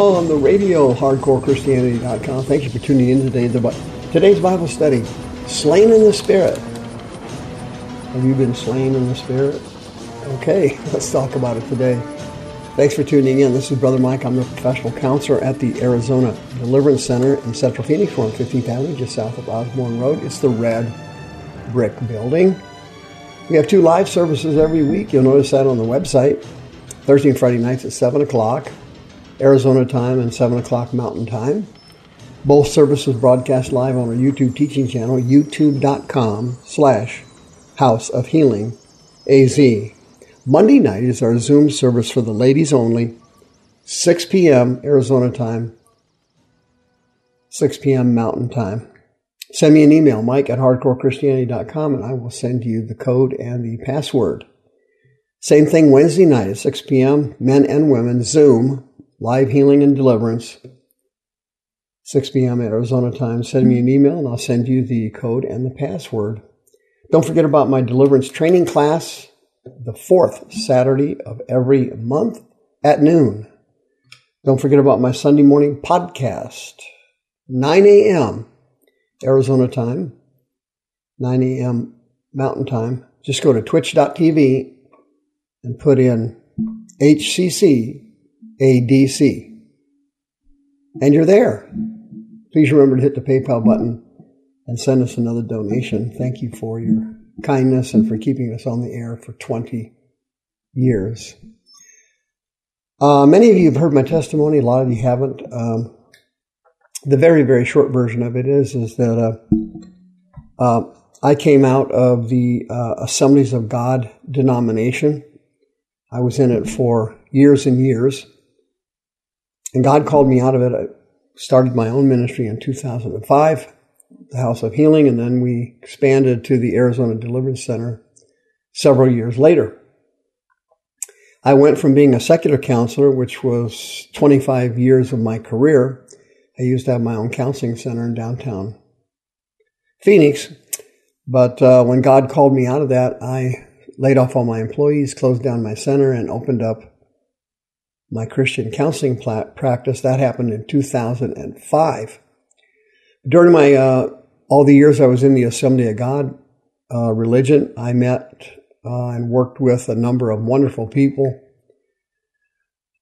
on the radio, hardcorechristianity.com. Thank you for tuning in today. Today's Bible study, Slain in the Spirit. Have you been slain in the Spirit? Okay, let's talk about it today. Thanks for tuning in. This is Brother Mike. I'm the professional counselor at the Arizona Deliverance Center in Central Phoenix. On 15th Avenue, just south of Osborn Road. It's the red brick building. We have two live services every week. You'll notice that on the website. Thursday and Friday nights at 7 o'clock. Arizona time and 7 o'clock Mountain Time. Both services broadcast live on our YouTube teaching channel, youtube.com slash House of Healing AZ. Monday night is our Zoom service for the ladies only, 6 p.m. Arizona time, 6 p.m. Mountain time. Send me an email, mike at hardcorechristianity.com, and I will send you the code and the password. Same thing Wednesday night at 6 p.m., men and women, Zoom, live healing and deliverance, 6 p.m. Arizona time. Send me an email and I'll send you the code and the password. Don't forget about my deliverance training class, the fourth Saturday of every month at noon. Don't forget about my Sunday morning podcast, 9 a.m. Arizona time, 9 a.m. Mountain time. Just go to twitch.tv and put in HCC ADC. And you're there. Please remember to hit the PayPal button and send us another donation. Thank you for your kindness and for keeping us on the air for 20 years. Uh, many of you have heard my testimony. A lot of you haven't. Um, the very, very short version of it is is that uh, uh, I came out of the uh, Assemblies of God denomination. I was in it for years and years. And God called me out of it. I started my own ministry in 2005, the House of Healing, and then we expanded to the Arizona Deliverance Center several years later. I went from being a secular counselor, which was 25 years of my career. I used to have my own counseling center in downtown Phoenix. But uh, when God called me out of that, I laid off all my employees, closed down my center, and opened up my Christian counseling practice. That happened in 2005. During my uh, all the years I was in the Assembly of God uh, religion, I met uh, and worked with a number of wonderful people.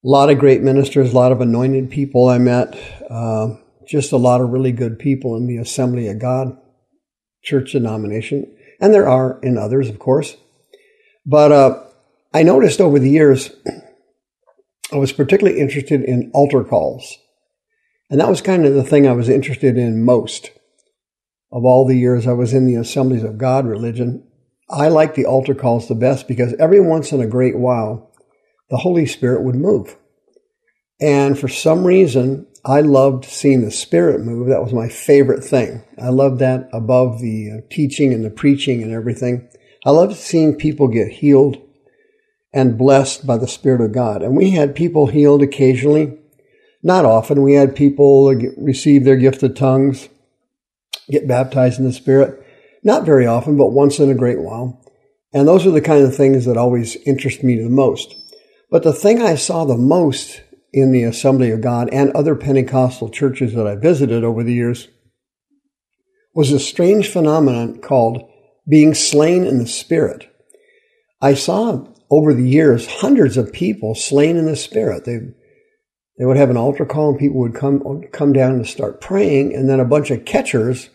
A lot of great ministers, a lot of anointed people I met. Uh, just a lot of really good people in the Assembly of God church denomination, and there are in others, of course. But uh, I noticed over the years I was particularly interested in altar calls. And that was kind of the thing I was interested in most of all the years I was in the Assemblies of God religion. I liked the altar calls the best because every once in a great while, the Holy Spirit would move. And for some reason, I loved seeing the Spirit move. That was my favorite thing. I loved that above the uh, teaching and the preaching and everything. I loved seeing people get healed and blessed by the Spirit of God. And we had people healed occasionally, not often. We had people receive their gift of tongues, get baptized in the Spirit, not very often, but once in a great while. And those are the kind of things that always interest me the most. But the thing I saw the most in the Assembly of God and other Pentecostal churches that I visited over the years was a strange phenomenon called being slain in the Spirit. I saw over the years hundreds of people slain in the spirit. They They would have an altar call and people would come, come down and start praying. And then a bunch of catchers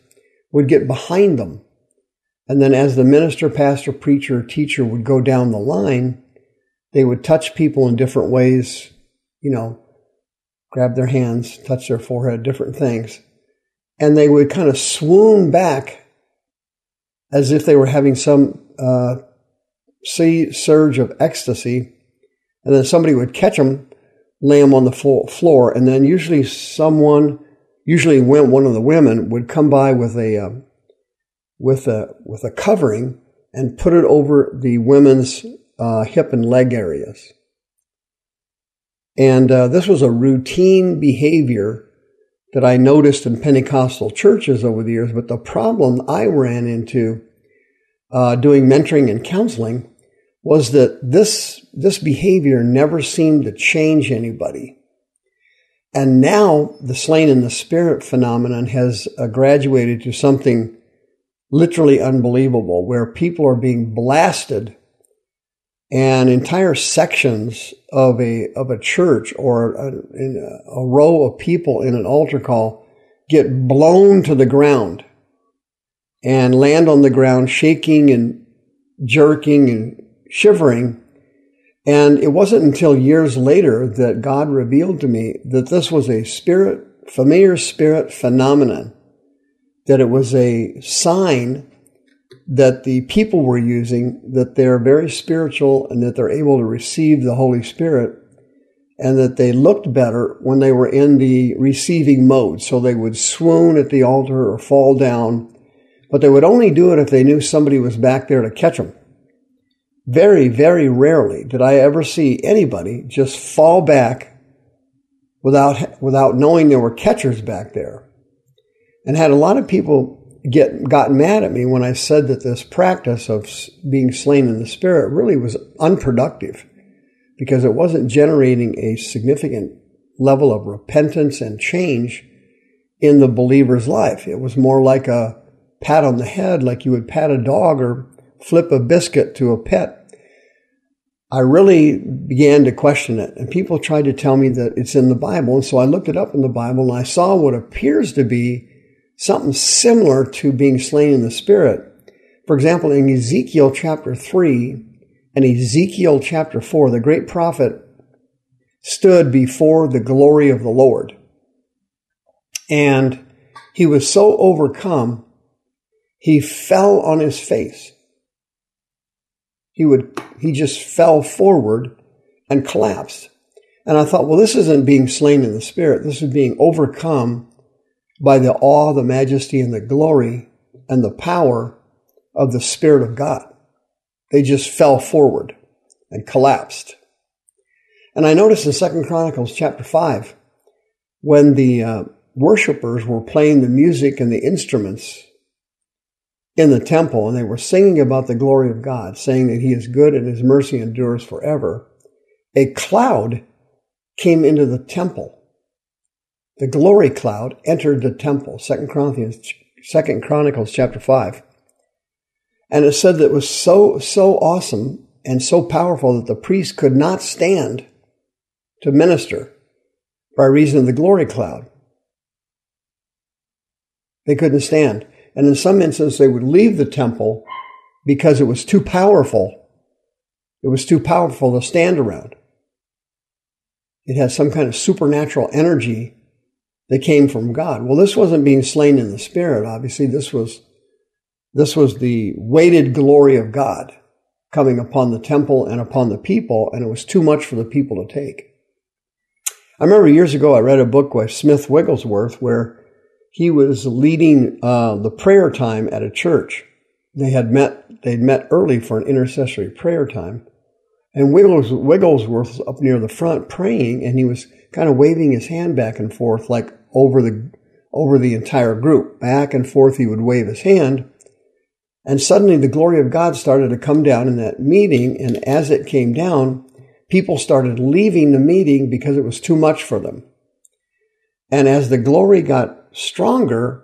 would get behind them. And then as the minister, pastor, preacher, teacher would go down the line, they would touch people in different ways, you know, grab their hands, touch their forehead, different things. And they would kind of swoon back as if they were having some uh, surge of ecstasy. And then somebody would catch them, lay them on the floor, and then usually someone, usually one of the women, would come by with a uh, with a with a covering and put it over the women's uh, hip and leg areas. And uh, this was a routine behavior that I noticed in Pentecostal churches over the years. But the problem I ran into uh, doing mentoring and counseling was that this this behavior never seemed to change anybody. And now the slain in the spirit phenomenon has uh, graduated to something literally unbelievable where people are being blasted and entire sections of a of a church or a, a, row of people in an altar call get blown to the ground and land on the ground shaking and jerking and shivering and it wasn't until years later that God revealed to me that this was a spirit familiar spirit phenomenon that it was a sign that the people were using that they're very spiritual and that they're able to receive the Holy Spirit and that they looked better when they were in the receiving mode. So they would swoon at the altar or fall down, but they would only do it if they knew somebody was back there to catch them. Very, very rarely did I ever see anybody just fall back without, without knowing there were catchers back there and had a lot of people get gotten mad at me when I said that this practice of being slain in the spirit really was unproductive because it wasn't generating a significant level of repentance and change in the believer's life. It was more like a pat on the head, like you would pat a dog or flip a biscuit to a pet. I really began to question it, and people tried to tell me that it's in the Bible. And so I looked it up in the Bible and I saw what appears to be something similar to being slain in the spirit. For example, in Ezekiel chapter 3 and Ezekiel chapter 4, the great prophet stood before the glory of the Lord. And he was so overcome, he fell on his face. He would, he just fell forward and collapsed. And I thought, well, this isn't being slain in the spirit. This is being overcome by the awe, the majesty, and the glory and the power of the Spirit of God. They just fell forward and collapsed. And I noticed in Second Chronicles chapter 5, when the uh, were playing the music and the instruments in the temple, and they were singing about the glory of God, saying that He is good and His mercy endures forever, a cloud came into the temple the glory cloud entered the temple, Second Chronicles, Second Chronicles chapter 5. And it said that it was so, so awesome and so powerful that the priest could not stand to minister by reason of the glory cloud. They couldn't stand. And in some instances, they would leave the temple because it was too powerful. It was too powerful to stand around. It had some kind of supernatural energy that came from God. Well, this wasn't being slain in the spirit, obviously. This was, this was the weighted glory of God coming upon the temple and upon the people, and it was too much for the people to take. I remember years ago I read a book by Smith Wigglesworth where he was leading uh, the prayer time at a church. They had met, they'd met early for an intercessory prayer time. And Wiggles, Wigglesworth was up near the front praying, and he was kind of waving his hand back and forth like over the over the entire group. Back and forth he would wave his hand. And suddenly the glory of God started to come down in that meeting. And as it came down, people started leaving the meeting because it was too much for them. And as the glory got stronger,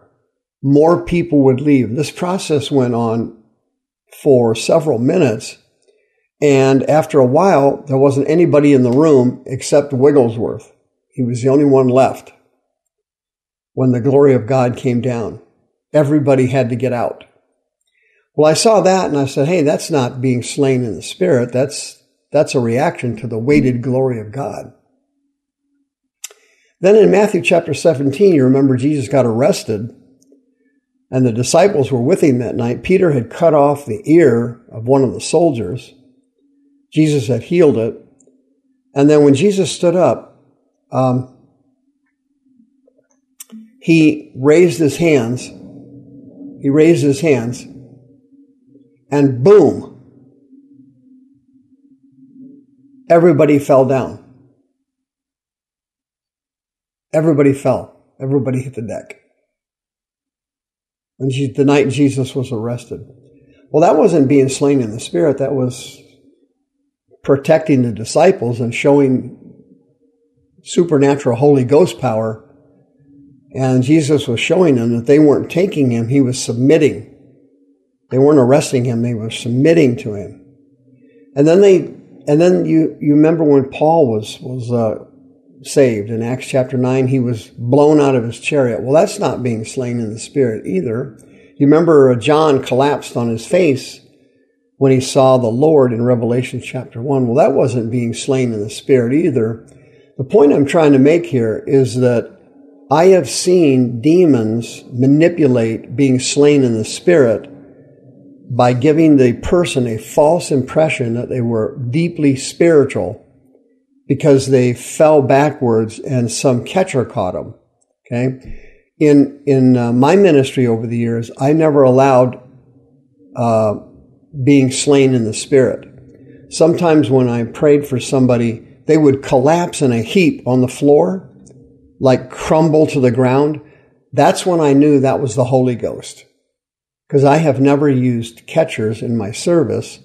more people would leave. This process went on for several minutes. And after a while, there wasn't anybody in the room except Wigglesworth. He was the only one left when the glory of God came down. Everybody had to get out. Well, I saw that and I said, hey, that's not being slain in the spirit. That's, that's a reaction to the weighted glory of God. Then in Matthew chapter 17, you remember Jesus got arrested and the disciples were with him that night. Peter had cut off the ear of one of the soldiers. Jesus had healed it. And then when Jesus stood up, um, he raised his hands. He raised his hands, and boom, everybody fell down. Everybody fell. Everybody hit the deck. When she, the night Jesus was arrested. Well, that wasn't being slain in the spirit. That was protecting the disciples and showing supernatural Holy Ghost power. And Jesus was showing them that they weren't taking him, he was submitting. They weren't arresting him, they were submitting to him. And then they, and then you, you remember when Paul was, was, uh, saved in Acts chapter 9, he was blown out of his chariot. Well, that's not being slain in the spirit either. You remember uh, John collapsed on his face when he saw the Lord in Revelation chapter 1. Well, that wasn't being slain in the spirit either. The point I'm trying to make here is that I have seen demons manipulate being slain in the spirit by giving the person a false impression that they were deeply spiritual because they fell backwards and some catcher caught them. Okay. In, in uh, my ministry over the years, I never allowed, uh, being slain in the spirit. Sometimes when I prayed for somebody, they would collapse in a heap on the floor, like crumble to the ground. That's when I knew that was the Holy Ghost. Because I have never used catchers in my service,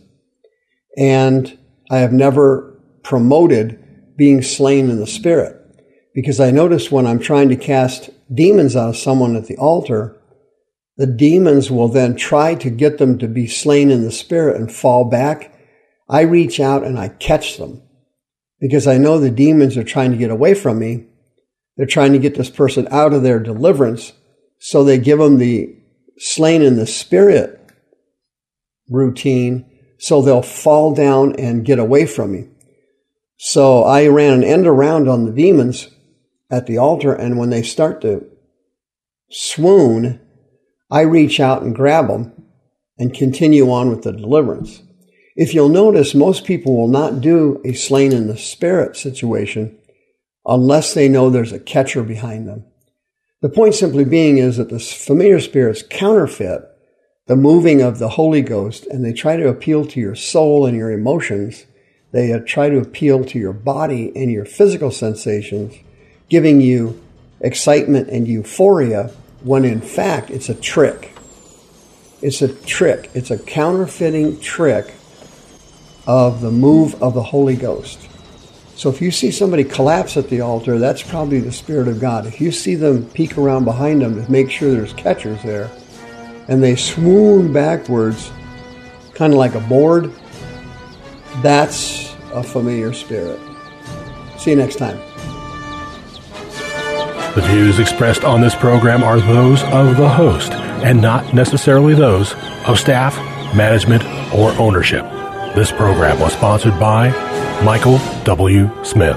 and I have never promoted being slain in the spirit. Because I notice when I'm trying to cast demons out of someone at the altar, the demons will then try to get them to be slain in the spirit and fall back. I reach out and I catch them because I know the demons are trying to get away from me. They're trying to get this person out of their deliverance. So they give them the slain in the spirit routine so they'll fall down and get away from me. So I ran an end around on the demons at the altar, and when they start to swoon, I reach out and grab them and continue on with the deliverance. If you'll notice, most people will not do a slain in the spirit situation unless they know there's a catcher behind them. The point simply being is that the familiar spirits counterfeit the moving of the Holy Ghost and they try to appeal to your soul and your emotions they uh, try to appeal to your body and your physical sensations, giving you excitement and euphoria when in fact it's a trick. It's a trick. It's a counterfeiting trick of the move of the Holy Ghost. So if you see somebody collapse at the altar, that's probably the Spirit of God. If you see them peek around behind them to make sure there's catchers there, and they swoon backwards, kind of like a board, that's a familiar spirit. See you next time. The views expressed on this program are those of the host and not necessarily those of staff, management, or ownership. This program was sponsored by Michael W. Smith.